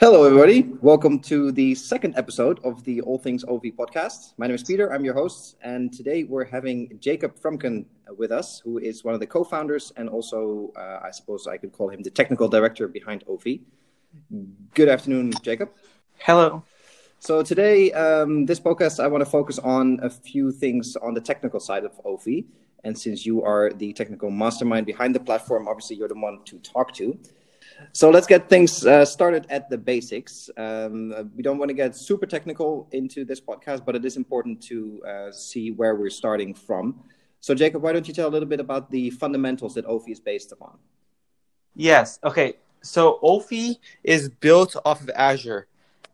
Hello, everybody. Welcome to the second episode of the All Things OV podcast. My name is Peter. I'm your host, and today we're having Jacob Frumken with us, who is one of the co-founders and also, uh, I suppose, I could call him the technical director behind OV. Good afternoon, Jacob. Hello. So today, um, this podcast, I want to focus on a few things on the technical side of OV. And since you are the technical mastermind behind the platform, obviously you're the one to talk to. So let's get things uh, started at the basics. Um, we don't want to get super technical into this podcast, but it is important to uh, see where we're starting from. So, Jacob, why don't you tell a little bit about the fundamentals that Ofi is based upon? Yes. Okay. So Ofi is built off of Azure,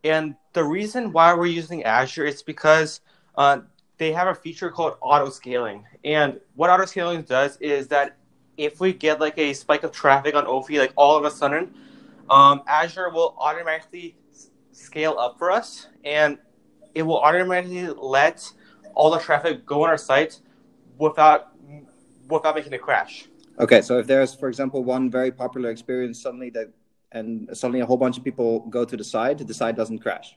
and the reason why we're using Azure is because uh, they have a feature called auto scaling. And what auto scaling does is that if we get like a spike of traffic on Ofi, like all of a sudden, um, Azure will automatically scale up for us, and it will automatically let all the traffic go on our site without without making it crash. Okay, so if there's, for example, one very popular experience suddenly that, and suddenly a whole bunch of people go to the site, the site doesn't crash.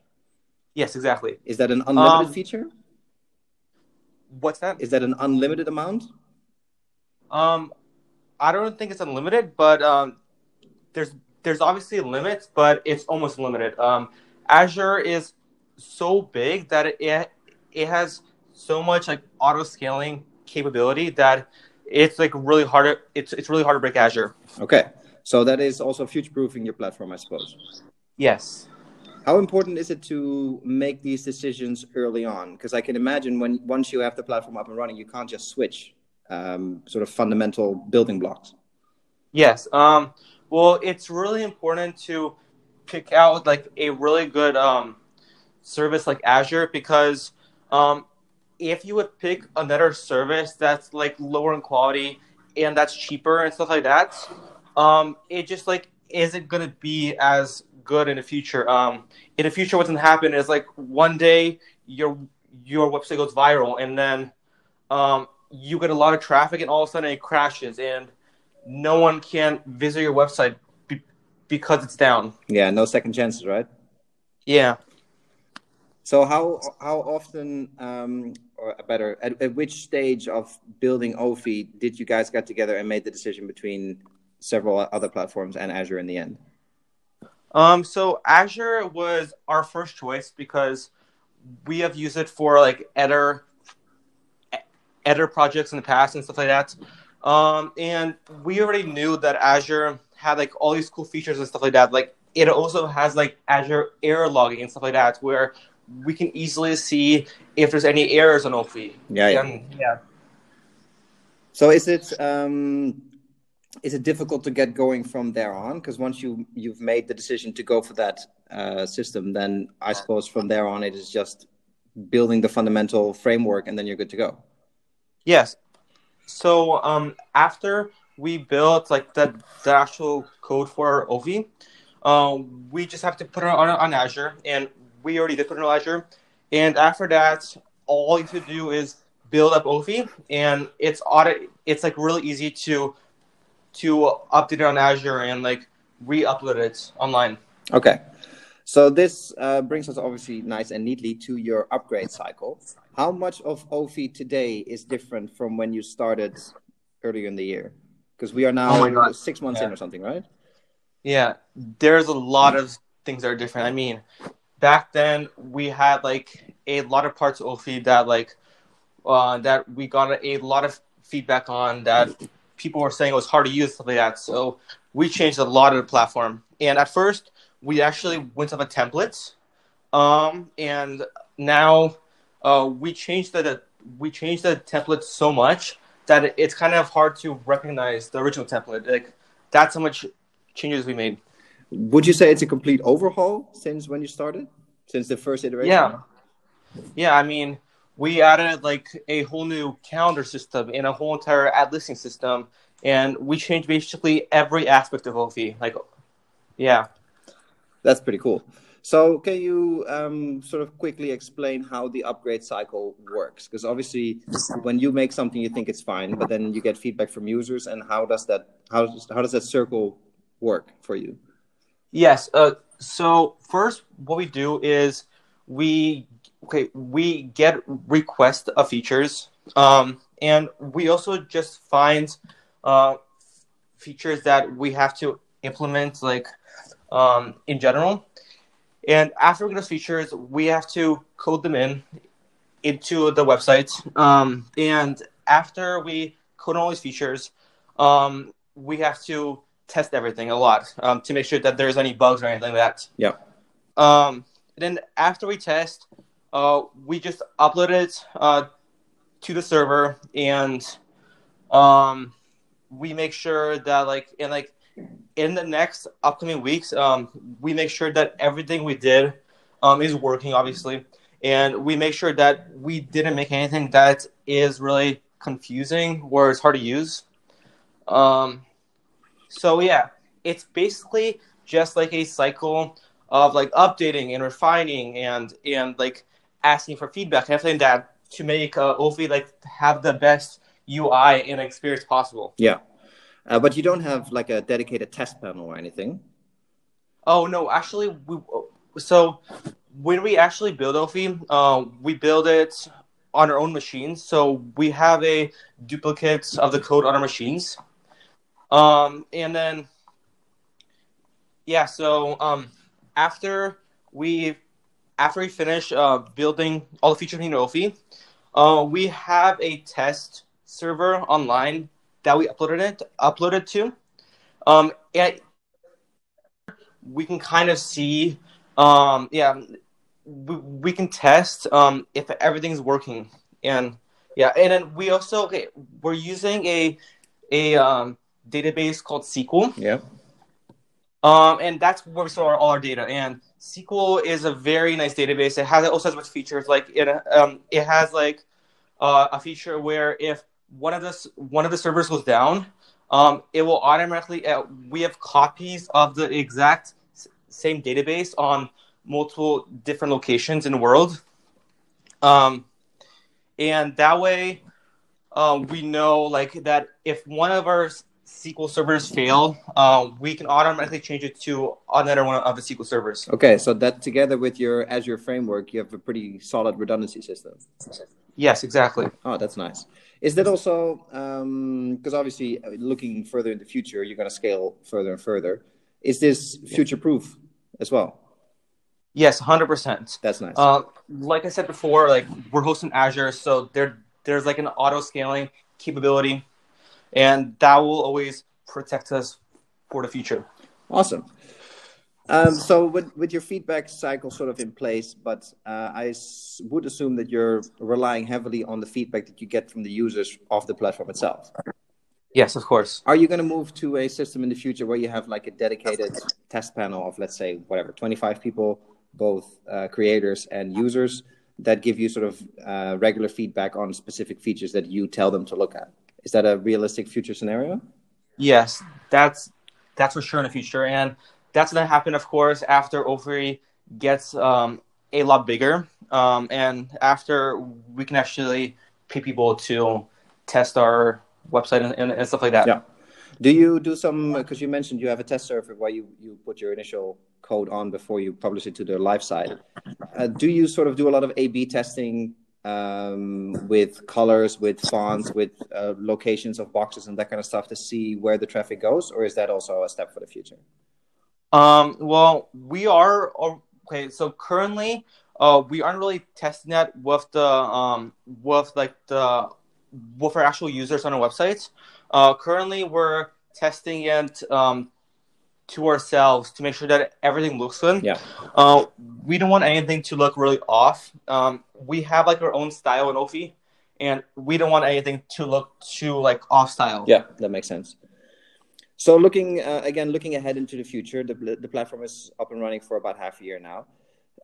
Yes, exactly. Is that an unlimited um, feature? What's that? Is that an unlimited amount? Um, I don't think it's unlimited, but um, there's there's obviously limits, but it's almost limited. Um, Azure is so big that it it has so much like auto scaling capability that it's like really hard. To, it's it's really hard to break Azure. Okay, so that is also future proofing your platform, I suppose. Yes. How important is it to make these decisions early on? Because I can imagine when once you have the platform up and running, you can't just switch um, sort of fundamental building blocks? Yes. Um, well, it's really important to pick out like a really good um, service like Azure because um, if you would pick another service that's like lower in quality and that's cheaper and stuff like that, um, it just like isn't gonna be as good in the future. Um, in the future, what's gonna happen is like one day your your website goes viral and then um, you get a lot of traffic and all of a sudden it crashes and no one can visit your website be- because it's down. Yeah, no second chances, right? Yeah. So how how often, um, or better, at, at which stage of building Ofi did you guys get together and made the decision between several other platforms and Azure in the end? Um, so Azure was our first choice because we have used it for like editor editor projects in the past and stuff like that. Um, and we already knew that Azure had like all these cool features and stuff like that. Like it also has like Azure error logging and stuff like that, where we can easily see if there's any errors on Ofi. Yeah, yeah. yeah. So is it um, is it difficult to get going from there on? Because once you you've made the decision to go for that uh, system, then I suppose from there on it is just building the fundamental framework, and then you're good to go. Yes. So um, after we built like the, the actual code for Ovi, uh, we just have to put it on, on Azure, and we already did put it on Azure. And after that, all you have to do is build up Ovi, and it's audit. It's like really easy to to update it on Azure and like re-upload it online. Okay. So this uh, brings us obviously nice and neatly to your upgrade cycle. How much of Ofi today is different from when you started earlier in the year? Because we are now oh six months yeah. in or something, right? Yeah, there's a lot of things that are different. I mean, back then we had like a lot of parts of Ofi that like uh, that we got a lot of feedback on that people were saying it was hard to use stuff like that. So we changed a lot of the platform. And at first, we actually went off a template, um, and now uh, we changed the we changed the template so much that it's kind of hard to recognize the original template. Like that's how much changes we made. Would you say it's a complete overhaul since when you started? Since the first iteration? Yeah. Yeah, I mean, we added like a whole new calendar system and a whole entire ad listing system, and we changed basically every aspect of Ofi. Like, yeah. That's pretty cool. So, can you um, sort of quickly explain how the upgrade cycle works? Because obviously, when you make something, you think it's fine, but then you get feedback from users, and how does that how does, how does that circle work for you? Yes. Uh, So first, what we do is we okay we get requests of features, um, and we also just find uh, features that we have to implement, like um, in general. And after we get those features, we have to code them in into the website. Um, and after we code all these features, um, we have to test everything a lot um, to make sure that there's any bugs or anything like that. Yeah. Um, then after we test, uh, we just upload it uh, to the server and um, we make sure that like in like in the next upcoming weeks, um, we make sure that everything we did um, is working, obviously, and we make sure that we didn't make anything that is really confusing or it's hard to use. Um, so yeah, it's basically just like a cycle of like updating and refining and and like asking for feedback and everything that to make uh, Ophi like have the best UI and experience possible. Yeah. Uh, but you don't have like a dedicated test panel or anything. Oh no, actually, we so when we actually build Ophi, uh, we build it on our own machines. So we have a duplicate of the code on our machines, um, and then yeah. So um, after we after we finish uh, building all the features in Ophi, uh, we have a test server online that we uploaded it uploaded to. Um, and we can kind of see, um, yeah, we, we can test um, if everything's working, and yeah, and then we also okay, we're using a a um, database called SQL. Yeah. Um, and that's where we store all our data. And SQL is a very nice database. It has it also has much features. Like it, um, it has like uh, a feature where if one of the one of the servers goes down, um, it will automatically. Uh, we have copies of the exact same database on multiple different locations in the world, um, and that way, um, we know like that if one of our SQL servers fail, um, we can automatically change it to another one of the SQL servers. Okay, so that together with your Azure framework, you have a pretty solid redundancy system. Yes, exactly. Oh, that's nice. Is that also because um, obviously uh, looking further in the future, you're going to scale further and further. Is this future proof as well? Yes, hundred percent. That's nice. Uh, like I said before, like we're hosting Azure, so there there's like an auto scaling capability, and that will always protect us for the future. Awesome. Um, so with, with your feedback cycle sort of in place, but uh, I s- would assume that you're relying heavily on the feedback that you get from the users of the platform itself. Yes, of course. Are you going to move to a system in the future where you have like a dedicated test panel of, let's say, whatever, 25 people, both uh, creators and users, that give you sort of uh, regular feedback on specific features that you tell them to look at? Is that a realistic future scenario? Yes, that's that's for sure in the future, and that's to happen, of course, after Ophi gets um, a lot bigger, um, and after we can actually pay people to test our website and, and, stuff like that. Yeah. Do you do some? Because you mentioned you have a test server where you you put your initial code on before you publish it to the live side. Uh, do you sort of do a lot of A/B testing um, with colors, with fonts, with uh, locations of boxes and that kind of stuff to see where the traffic goes, or is that also a step for the future? Um, well, we are okay. So currently, uh, we aren't really testing that with the um with like the with our actual users on our websites. Uh, currently, we're testing it um to ourselves to make sure that everything looks good. Yeah. Uh, we don't want anything to look really off. Um, we have like our own style in Ophi, and we don't want anything to look too like off style. Yeah, that makes sense. So looking uh, again, looking ahead into the future, the the platform is up and running for about half a year now.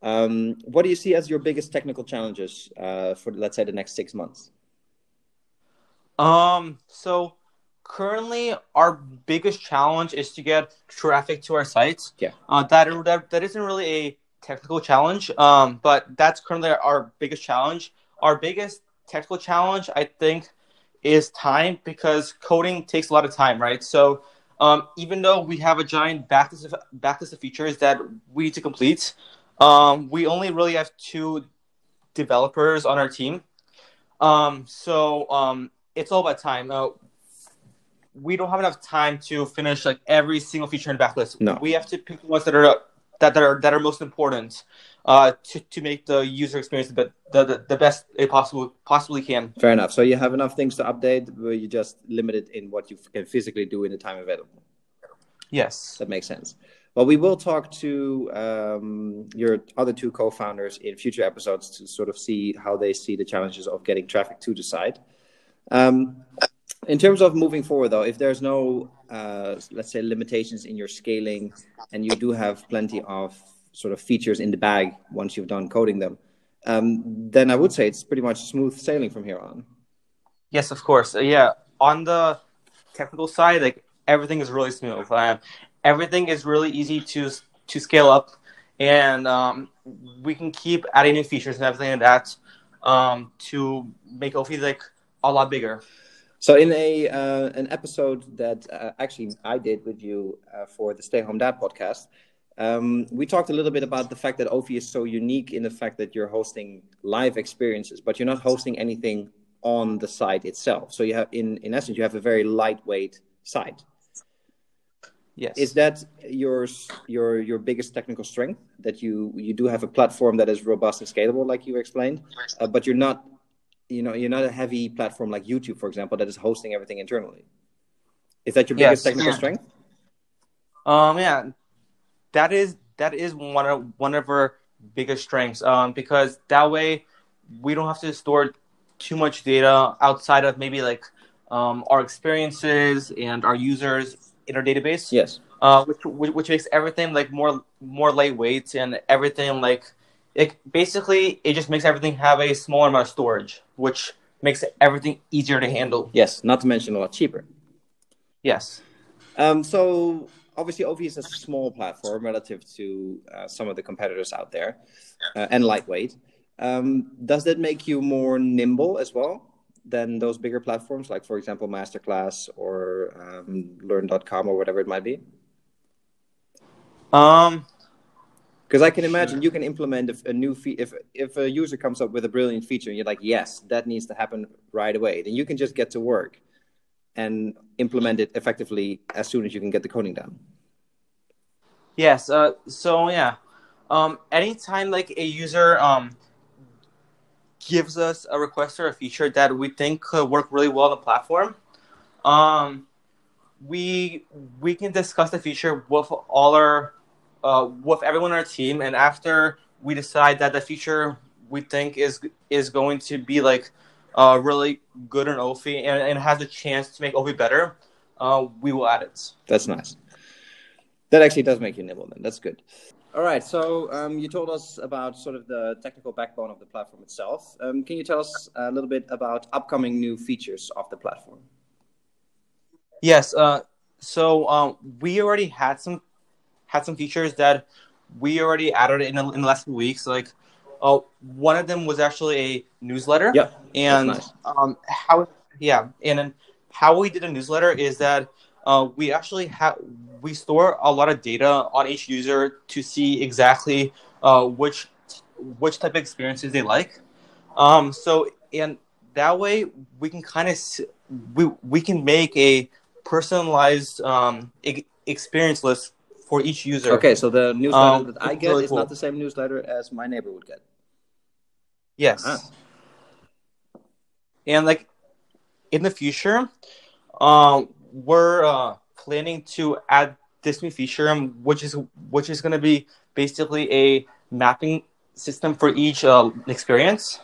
Um, what do you see as your biggest technical challenges uh, for let's say the next six months? Um. So currently, our biggest challenge is to get traffic to our sites. Yeah. Uh, that that that isn't really a technical challenge. Um, but that's currently our biggest challenge. Our biggest technical challenge, I think, is time because coding takes a lot of time, right? So um, even though we have a giant backlist of, backlist of features that we need to complete, um, we only really have two developers on our team. Um, so um, it's all about time. Uh, we don't have enough time to finish like every single feature in the backlist. No. We have to pick the ones that are that, that are that are most important uh, to, to make the user experience the, the, the, best it possible possibly can. Fair enough. So you have enough things to update, but you're just limited in what you can physically do in the time available. Yes, that makes sense. Well, we will talk to um, your other two co-founders in future episodes to sort of see how they see the challenges of getting traffic to the site. Um, in terms of moving forward, though, if there's no, uh, let's say, limitations in your scaling, and you do have plenty of sort of features in the bag once you've done coding them, um, then I would say it's pretty much smooth sailing from here on. Yes, of course. Uh, yeah, on the technical side, like everything is really smooth. Uh, everything is really easy to to scale up, and um, we can keep adding new features and everything like that um, to make Ophi like a lot bigger. So in a uh, an episode that uh, actually I did with you uh, for the Stay Home Dad podcast, um, we talked a little bit about the fact that Ovi is so unique in the fact that you're hosting live experiences, but you're not hosting anything on the site itself. So you have, in in essence, you have a very lightweight site. Yes. Is that your your your biggest technical strength that you you do have a platform that is robust and scalable, like you explained, uh, but you're not you know you're not a heavy platform like youtube for example that is hosting everything internally is that your biggest yes. technical yeah. strength um yeah that is that is one of one of our biggest strengths um because that way we don't have to store too much data outside of maybe like um, our experiences and our users in our database yes uh, which, which which makes everything like more more lightweight and everything like it basically it just makes everything have a smaller amount of storage, which makes everything easier to handle. Yes, not to mention a lot cheaper. Yes. Um, so obviously, Ophi is a small platform relative to uh, some of the competitors out there, uh, and lightweight. Um, does that make you more nimble as well than those bigger platforms, like for example, Masterclass or um, Learn.com or whatever it might be? Um, because I can imagine sure. you can implement a, a new fee if if a user comes up with a brilliant feature and you're like, yes, that needs to happen right away. Then you can just get to work and implement it effectively as soon as you can get the coding done. Yes. Uh, so yeah, um, anytime like a user um, gives us a request or a feature that we think could work really well on the platform, um, we we can discuss the feature with all our uh, with everyone on our team, and after we decide that the feature we think is is going to be like uh, really good in Ophi and, and has a chance to make Ophi better, uh, we will add it. That's nice. That actually does make you nimble. Then that's good. All right. So um, you told us about sort of the technical backbone of the platform itself. Um, can you tell us a little bit about upcoming new features of the platform? Yes. Uh, so um, we already had some had some features that we already added in, in the last few weeks. Like, uh, one of them was actually a newsletter. Yeah, and nice. um, how yeah, and how we did a newsletter is that uh, we actually have we store a lot of data on each user to see exactly uh, which which type of experiences they like. Um, so and that way we can kind of we we can make a personalized um, experience list for each user. Okay, so the newsletter um, that I get really is cool. not the same newsletter as my neighbor would get. Yes. Ah. And like in the future, um, we're uh, planning to add this new feature, um, which is which is going to be basically a mapping system for each uh, experience.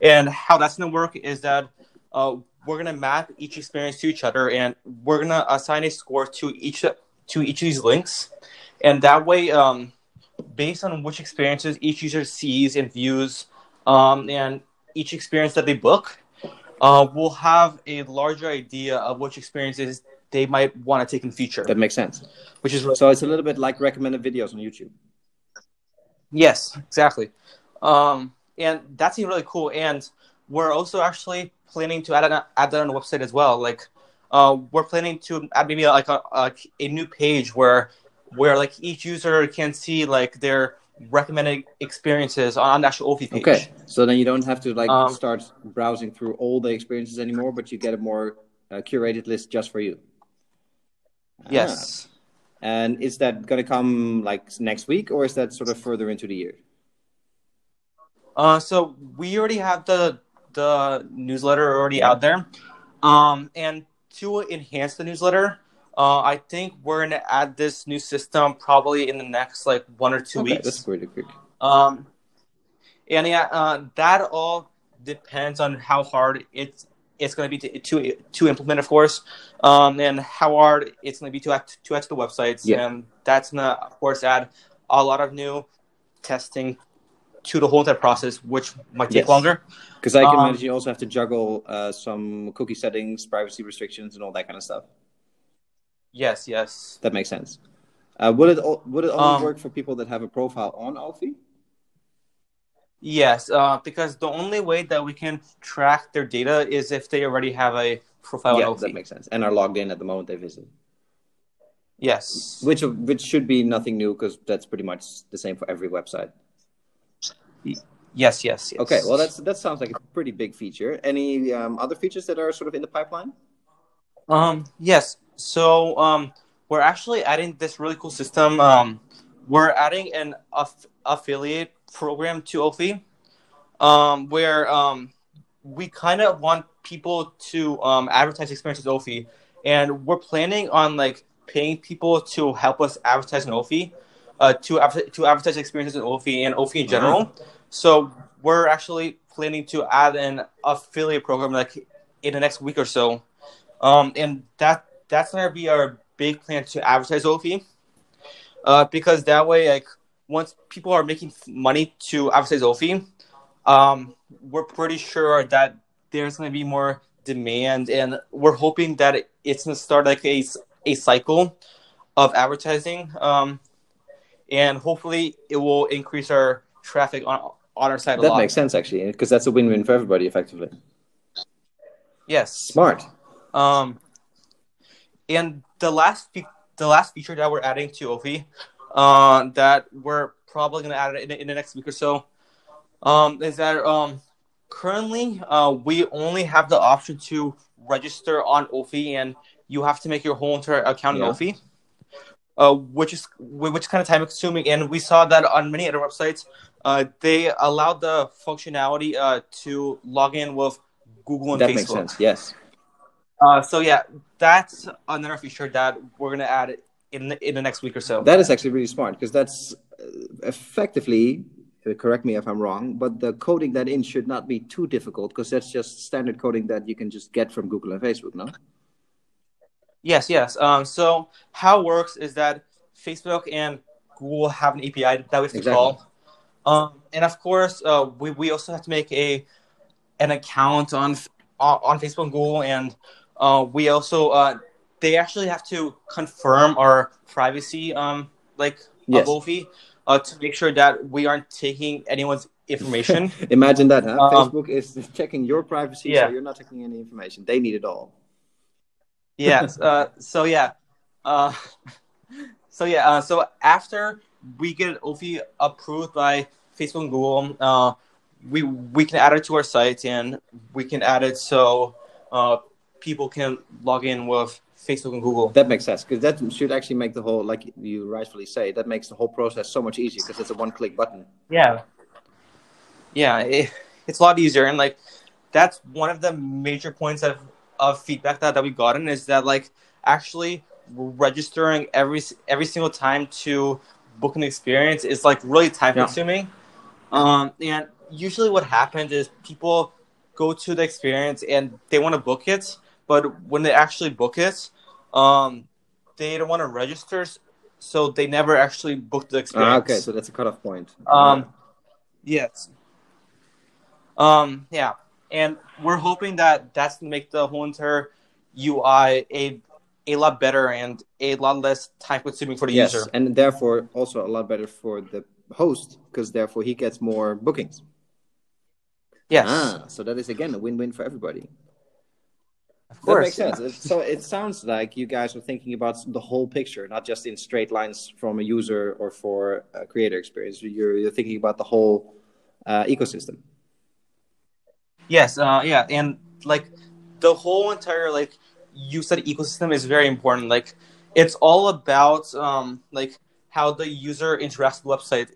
And how that's going to work is that uh, we're going to map each experience to each other, and we're going to assign a score to each to each of these links, and that way, um, based on which experiences each user sees and views, um, and each experience that they book, uh, we'll have a larger idea of which experiences they might want to take in future. That makes sense. Which is so it's a little bit like recommended videos on YouTube. Yes, exactly. Um, and that's really cool. And we're also actually planning to add, an, add that on the website as well. Like uh, we're planning to add maybe like a, a, a new page where where like each user can see like their recommended experiences on the actual Ophi page. Okay, so then you don't have to like Um, start browsing through all the experiences anymore, but you get a more uh, curated list just for you. Ah. Yes. And is that going to come like next week, or is that sort of further into the year? Uh, so we already have the the newsletter already out there, um, and to enhance the newsletter, uh, I think we're gonna add this new system probably in the next like one or two okay, weeks. that's pretty quick. Um, and yeah, uh, that all depends on how hard it's it's going to be to, to to implement, of course, um, and how hard it's going to be to act to add to the websites. Yeah. And that's going to, of course, add a lot of new testing to the whole entire process, which might take Yes. longer. Because I can Um, imagine you also have to juggle uh, some cookie settings, privacy restrictions, and all that kind of stuff. Yes, yes. That makes sense. Uh, would it would it only Um, work for people that have a profile on Alfie? Yes, uh, because the only way that we can track their data is if they already have a profile yeah, that makes sense. And are logged in at the moment they visit, Yes. which which should be nothing new because that's pretty much the same for every website. Yes, yes, yes. Okay, well that's that sounds like a pretty big feature. Any um, other features that are sort of in the pipeline? Um, yes. So um, we're actually adding this really cool system. Um, we're adding an aff- affiliate program to Ophi, um, where um, we kind of want people to um, advertise experiences with Ophi, and we're planning on like paying people to help us advertise in Ophi, uh, to adver- to advertise experiences in Ophi and Ophi in general. So we're actually planning to add an affiliate program like in the next week or so. Um, and that that's gonna be our big plan to advertise Ophi. Uh, because that way, like once people are making money to advertise Ophi, um, we're pretty sure that there's gonna be more demand, and we're hoping that it, it's gonna start like a a cycle of advertising. Um, and hopefully, it will increase our traffic on on our site a lot. That lot. makes sense actually, because that's a win-win for everybody, effectively. yes. Smart. Um, and the last fe- the last feature that we're adding to Ophi, uh, that we're probably gonna add in, in the next week or so, um, is that um, currently uh, we only have the option to register on Ophi, and you have to make your whole entire account Yeah. in Ophi. Uh, which is which is kind of time consuming, and we saw that on many other websites, uh, they allowed the functionality uh, to log in with Google and that Facebook. makes sense. Yes. Uh, so yeah, that's another feature that we're gonna add in the, in the next week or so. That is actually really smart because that's uh, effectively, uh, correct me if I'm wrong, but the coding that in should not be too difficult because that's just standard coding that you can just get from Google and Facebook, no? yes, yes. Um, so how it works is that Facebook and Google have an API that we have to Exactly. call, um, and of course, uh, we we also have to make a an account on on, on Facebook and Google, and uh, we also uh, they actually have to confirm our privacy um like Yes. of Ophi, uh, to make sure that we aren't taking anyone's information. Imagine that, huh? Um, Facebook is checking your privacy, Yeah. so you're not taking any information. They need it all. yes. Uh, so yeah. Uh, so yeah. Uh, so after we get Ophi approved by Facebook and Google, uh, we we can add it to our site and we can add it so uh, people can log in with Facebook and Google. That makes sense because that should actually make the whole, like you rightfully say, that makes the whole process so much easier because it's a one-click button. Yeah. Yeah, it, it's a lot easier, and like that's one of the major points of of feedback that, that we've gotten is that like actually registering every every single time to book an experience is like really time Yeah. consuming. Um, and usually what happens is people go to the experience and they want to book it, but when they actually book it, um, they don't want to register, so they never actually book the experience. Ah, okay, so that's a cutoff point. Um, yes. Um, yeah, and we're hoping that that's gonna make the whole entire UI a a lot better and a lot less time consuming for the yes, user. and therefore also a lot better for the host because therefore he gets more bookings. Yes. Ah, so that is again a win-win for everybody. Of That course. makes sense. So it sounds like you guys are thinking about the whole picture, not just in straight lines from a user or for a creator experience. You're, you're thinking about the whole uh, ecosystem. Yes, uh, yeah, and like the whole entire like you said ecosystem is very important. Like it's all about um, like how the user interacts with the website.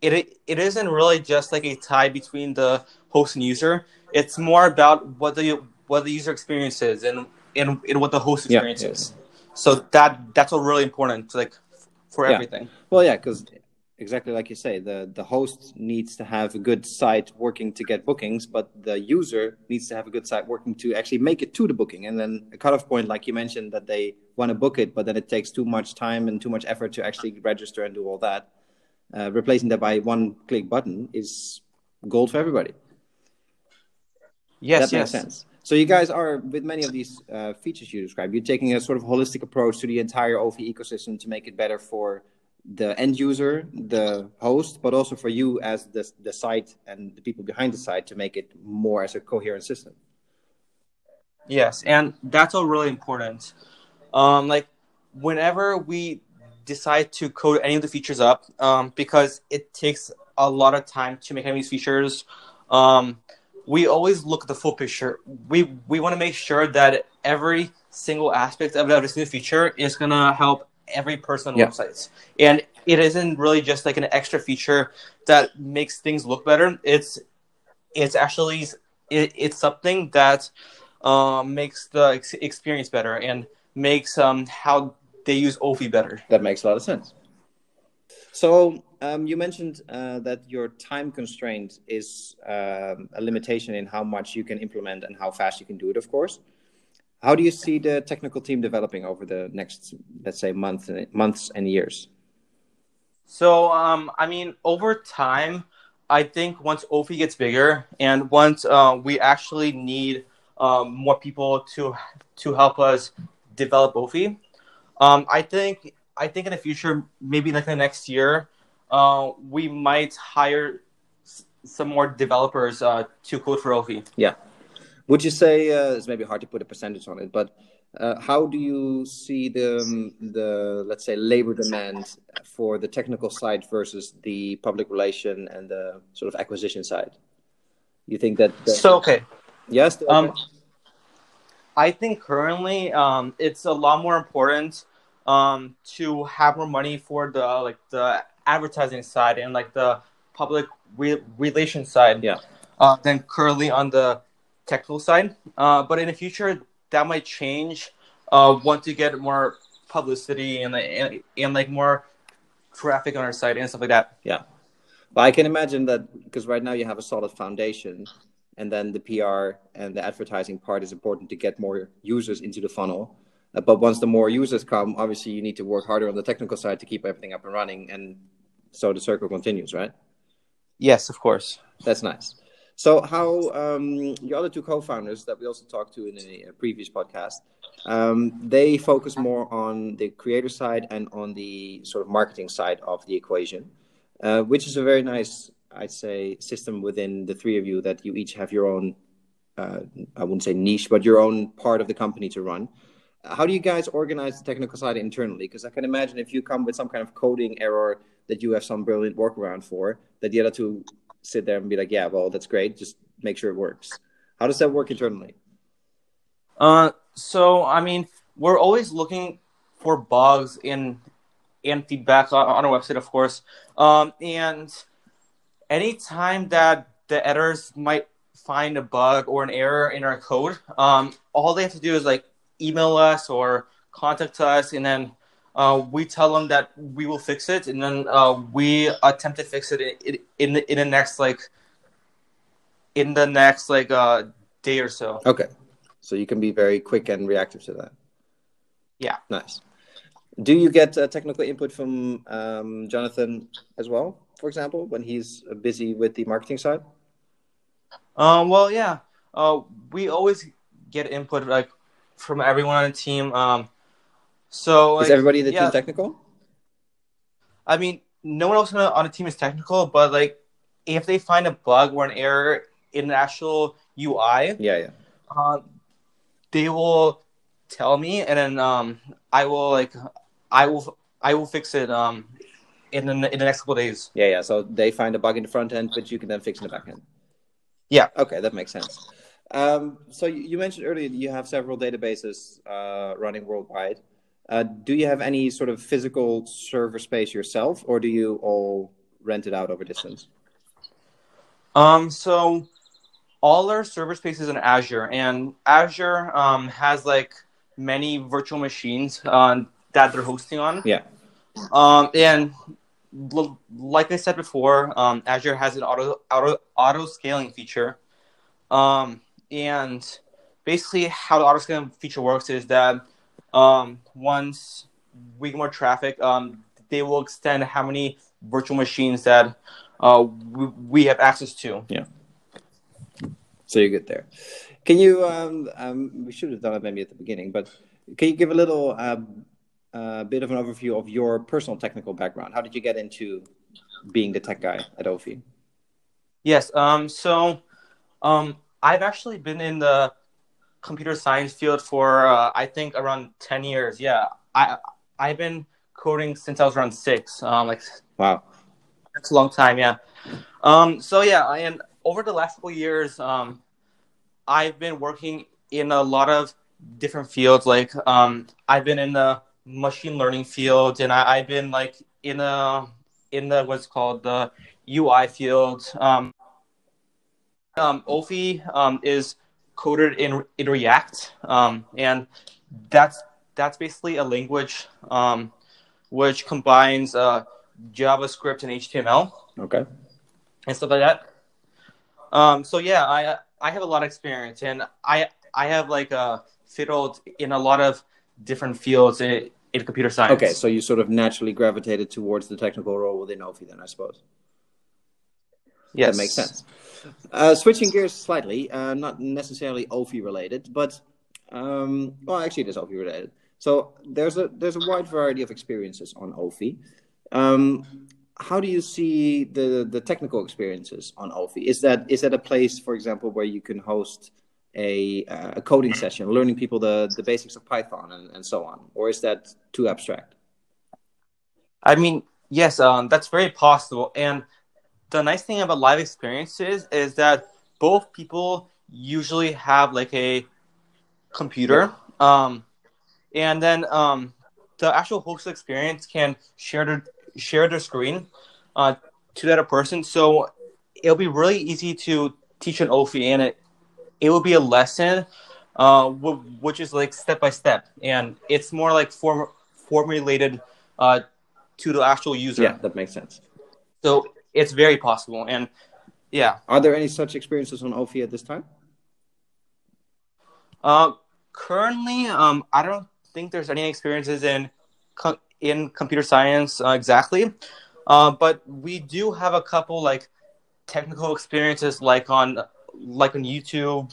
It it isn't really just like a tie between the host and user. It's more about what the what the user experience is and and, and what the host Yeah, experience yeah. is. So that that's all really important. Like for Yeah. everything. Well, yeah, because exactly like you say, the, the host needs to have a good site working to get bookings, but the user needs to have a good site working to actually make it to the booking. And then a cutoff point, like you mentioned, that they want to book it, but then it takes too much time and too much effort to actually register and do all that. Uh, replacing that by one click button is gold for everybody. Yes, that yes. makes sense. So you guys are with many of these uh, features you described. You're taking a sort of holistic approach to the entire OV ecosystem to make it better for the end user, the host, but also for you as the the site and the people behind the site to make it more as a coherent system. Yes, and that's all really important. Um, like whenever we decide to code any of the features up, um, because it takes a lot of time to make any of these features, um, we always look at the full picture. We we want to make sure that every single aspect of this new feature is gonna help every person on Yeah. websites, and it isn't really just like an extra feature that makes things look better. It's it's actually it, it's something that um, makes the ex- experience better and makes um, how they use Ofi better. That makes a lot of sense. So um, you mentioned uh, that your time constraint is um, a limitation in how much you can implement and how fast you can do it. Of course. How do you see the technical team developing over the next, let's say, month, months and years? So, um, I mean, over time, I think once Ofi gets bigger and once uh, we actually need um, more people to to help us develop Ofi, um, I think I think in the future, maybe like the next year, uh, we might hire s- some more developers uh, to code for Ofi. Yeah. Would you say uh, it's maybe hard to put a percentage on it, but uh, how do you see the um, the let's say labor demand for the technical side versus the public relation and the sort of acquisition side? You think that, that So okay, yes, Um, I think currently um, it's a lot more important um, to have more money for the like the advertising side and like the public re- relation side Yeah. uh, than currently on the technical side. Uh, but in the future, that might change uh, once you get more publicity and, and and like more traffic on our site and stuff like that. Yeah. But I can imagine that because right now you have a solid foundation, and then the PR and the advertising part is important to get more users into the funnel. But once the more users come, obviously you need to work harder on the technical side to keep everything up and running, and so the circle continues, right? Yes, of course. That's nice. So, how um, your other two co-founders that we also talked to in a, a previous podcast, um, they focus more on the creator side and on the sort of marketing side of the equation, uh, which is a very nice, I'd say, system within the three of you that you each have your own, uh, I wouldn't say niche, but your own part of the company to run. How do you guys organize the technical side internally? Because I can imagine if you come with some kind of coding error that you have some brilliant workaround for, that the other two sit there and be like, yeah, well, that's great. Just make sure it works. How does that work internally? Uh, so I mean, we're always looking for bugs in and feedback on, our website, of course. Um, and anytime that the editors might find a bug or an error in our code, um, all they have to do is like email us or contact us, and then uh, we tell them that we will fix it, and then uh, we attempt to fix it in in, in the next like in the next like uh, day or so. Okay. So you can be very quick and reactive to that. Yeah. Nice. Do you get uh, technical input from um, Jonathan as well, for example, when he's uh, busy with the marketing side? Um, well, yeah. Uh, we always get input like from everyone on the team. Um, so like, Is everybody in the yeah, team technical? I mean, no one else on the, team is technical, but like if they find a bug or an error in the actual UI, Yeah, yeah. uh, they will tell me, and then um, I will like I will I will fix it um, in the, in the next couple days. Yeah, yeah. So they find a bug in the front end, but you can then fix in the back end. Yeah. Okay, that makes sense. Um, so you mentioned earlier you have several databases uh, running worldwide. Uh, do you have any sort of physical server space yourself, or do you all rent it out over distance? Um, so all our server space is in Azure, and Azure um, has like many virtual machines uh, that they're hosting on. Yeah. Um, and l- like I said before, um, Azure has an auto auto auto scaling feature. Um, and basically, how the auto scaling feature works is that um, once we get more traffic, um, they will extend how many virtual machines that uh, we, we have access to. Yeah. So you're good there. Can you? Um, um, we should have done it maybe at the beginning, but can you give a little um, uh, bit of an overview of your personal technical background? How did you get into being the tech guy at Auphy? Yes. Um. So, um, I've actually been in the computer science field for uh, I think around ten years. Yeah. I I've been coding since I was around six. Um. Like. Wow. That's a long time. Yeah. Um. So yeah, and over the last couple years, um, I've been working in a lot of different fields. Like, um, I've been in the machine learning field, and I, have been like in a in the what's called the UI field. Um, um, Auphy um, is coded in in React, um, and that's that's basically a language um, which combines uh, JavaScript and HTML. Okay. And stuff like that. Um, so yeah, I I have a lot of experience, and I I have like uh, fiddled in a lot of different fields in, in computer science. Okay, so you sort of naturally gravitated towards the technical role within Auphy, then I suppose. Yes, that makes sense. Uh, switching gears slightly, uh, not necessarily Auphy related, but um, well, actually, it is Auphy related. So there's a there's a wide variety of experiences on Auphy. Um, how do you see the the technical experiences on Auphy? Is that is that a place, for example, where you can host a, uh, a coding session, learning people the the basics of Python and, and so on, or is that too abstract? I mean, yes, um, that's very possible. And the nice thing about live experiences is that both people usually have like a computer, um, and then um, the actual host experience can share their share their screen uh, to that person. So it'll be really easy to teach an Auphy, and it it will be a lesson, uh, which is like step by step, and it's more like form formulated uh, to the actual user. Yeah, that makes sense. So it's very possible, and yeah. Are there any such experiences on Auphy at this time? Uh, currently, um, I don't think there's any experiences in in computer science uh, exactly, uh, but we do have a couple like technical experiences, like on like on YouTube,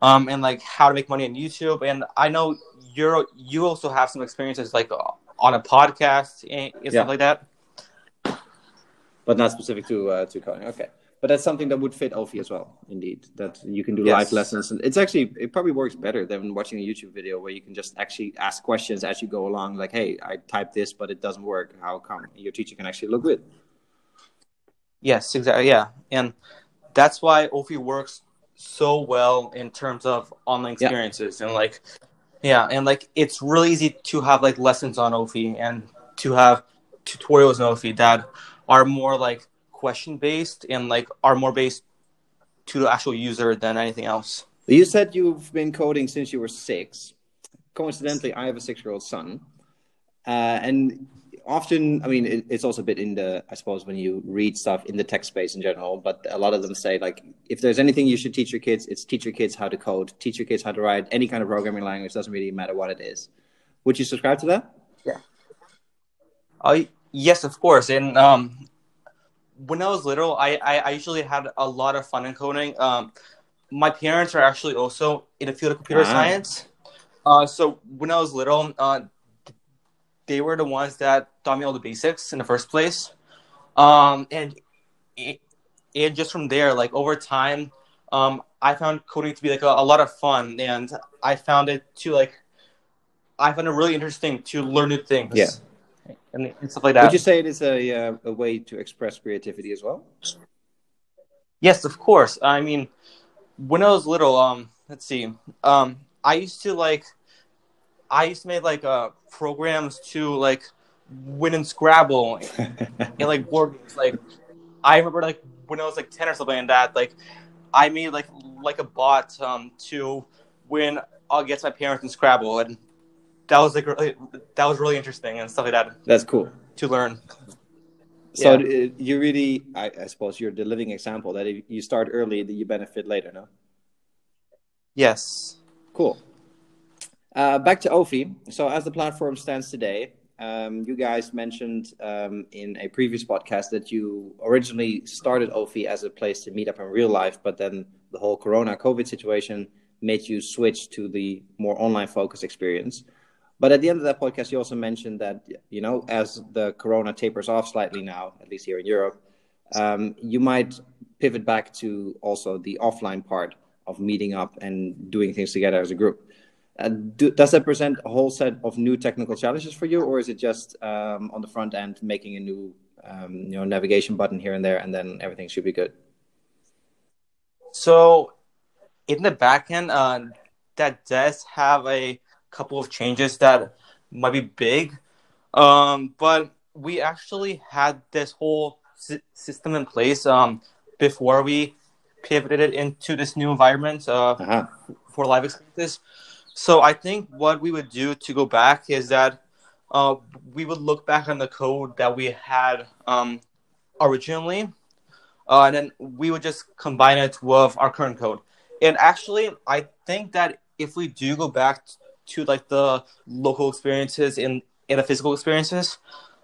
um, and like how to make money on YouTube. And I know you're you also have some experiences like on a podcast and, and yeah. stuff like that. But not specific to uh, to coding. Okay but that's something that would fit Auphy as well. Indeed, that you can do yes. live lessons, and it's actually it probably works better than watching a YouTube video where you can just actually ask questions as you go along. Like, hey, I typed this, but it doesn't work. How come? Your teacher can actually look good. Yes, exactly. Yeah, and that's why Auphy works so well in terms of online experiences yeah. and like, yeah, and like it's really easy to have like lessons on ofi and to have tutorials on Auphy that are more like question based and like are more based to the actual user than anything else. You said you've been coding since you were six. Coincidentally, I have a six-year-old son, uh, and often, I mean, it, it's also a bit in the, I suppose, when you read stuff in the tech space in general. But a lot of them say like, if there's anything you should teach your kids, it's teach your kids how to code, teach your kids how to write any kind of programming language. Doesn't really matter what it is. Would you subscribe to that? Yeah. I yes, of course, and um, when I was little, I, I, I usually had a lot of fun in coding. Um, my parents are actually also in the field of computer ah. science. Uh, so when I was little, uh, they were the ones that taught me all the basics in the first place. Um, and and just from there, like over time, um, I found coding to be like a, a lot of fun, and I found it to like I found it really interesting to learn new things. Yeah. And, and stuff like that. Would you say it is a uh, a way to express creativity as well? Yes, of course. I mean, when I was little, um, let's see, um, I used to like, I used to make like uh programs to like win in Scrabble and like board games. Like, I remember like when I was like ten or something like that, like I made like like a bot um to win against my parents in Scrabble, and that was like really, that was really interesting and stuff like that That's cool. to learn. So Yeah. uh, you really, I, I suppose, you're the living example that if you start early, that you benefit later. No. Yes. Cool. Uh, back to Ofi. So, as the platform stands today, um, you guys mentioned um, in a previous podcast that you originally started Ofi as a place to meet up in real life, but then the whole Corona COVID situation made you switch to the more online focused experience. But at the end of that podcast, you also mentioned that you know, as the Corona tapers off slightly now, at least here in Europe, um, you might pivot back to also the offline part of meeting up and doing things together as a group. Uh, do, does that present a whole set of new technical challenges for you, or is it just um, on the front end making a new um, you know navigation button here and there, and then everything should be good? So in the back end, uh, that does have a couple of changes that might be big. Um, but we actually had this whole sy- system in place um, before we pivoted it into this new environment uh, Uh-huh. for live experiences. So I think what we would do to go back is that uh, we would look back on the code that we had um, originally, uh, and then we would just combine it with our current code. And actually, I think that if we do go back to like the local experiences and in the physical experiences,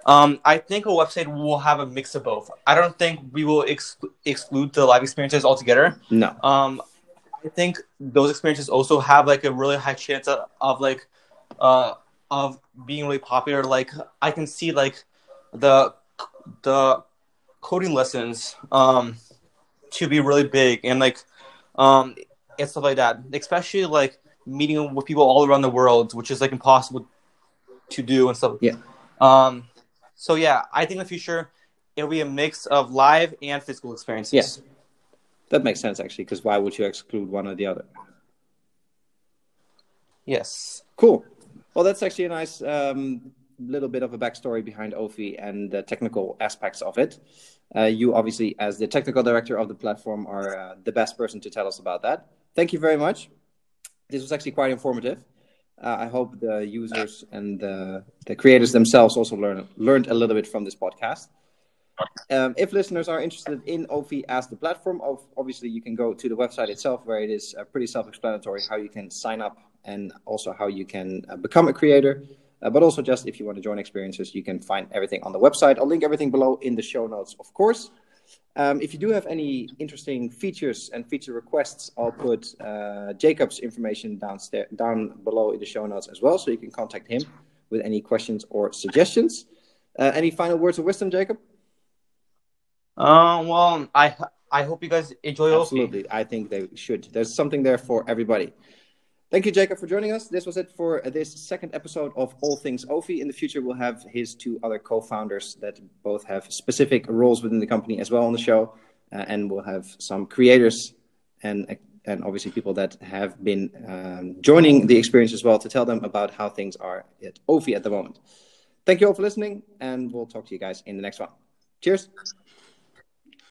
um, I think a website will have a mix of both. I don't think we will ex- exclude the live experiences altogether. No. Um, I think those experiences also have like a really high chance of, of like uh of being really popular. Like I can see like the the coding lessons um to be really big and like um and stuff like that. Especially like meeting with people all around the world, which is like impossible to do and stuff. Yeah. Um. So yeah, I think in the future it'll be a mix of live and physical experiences. Yes. That makes sense actually, because why would you exclude one or the other? Yes. Cool. Well, that's actually a nice um, little bit of a backstory behind Ofi and the technical aspects of it. Uh, you obviously, as the technical director of the platform, are uh, the best person to tell us about that. Thank you very much. This was actually quite informative. Uh, I hope the users and the, the creators themselves also learn, learned a little bit from this podcast. Um, if listeners are interested in Ofi as the platform, of obviously you can go to the website itself, where it is uh, pretty self-explanatory how you can sign up and also how you can uh, become a creator. Uh, but also, just if you want to join experiences, you can find everything on the website. I'll link everything below in the show notes, of course. Um, if you do have any interesting features and feature requests, I'll put uh, Jacob's information downstairs, down below in the show notes as well, so you can contact him with any questions or suggestions. Uh, any final words of wisdom, Jacob? Um. Well, I I hope you guys enjoy. Absolutely. I think they should. There's something there for everybody. Thank you, Jacob, for joining us. This was it for this second episode of All Things Ofi. In the future, we'll have his two other co founders that both have specific roles within the company as well on the show. Uh, and we'll have some creators and, and obviously people that have been um, joining the experience as well to tell them about how things are at Ofi at the moment. Thank you all for listening, and we'll talk to you guys in the next one. Cheers.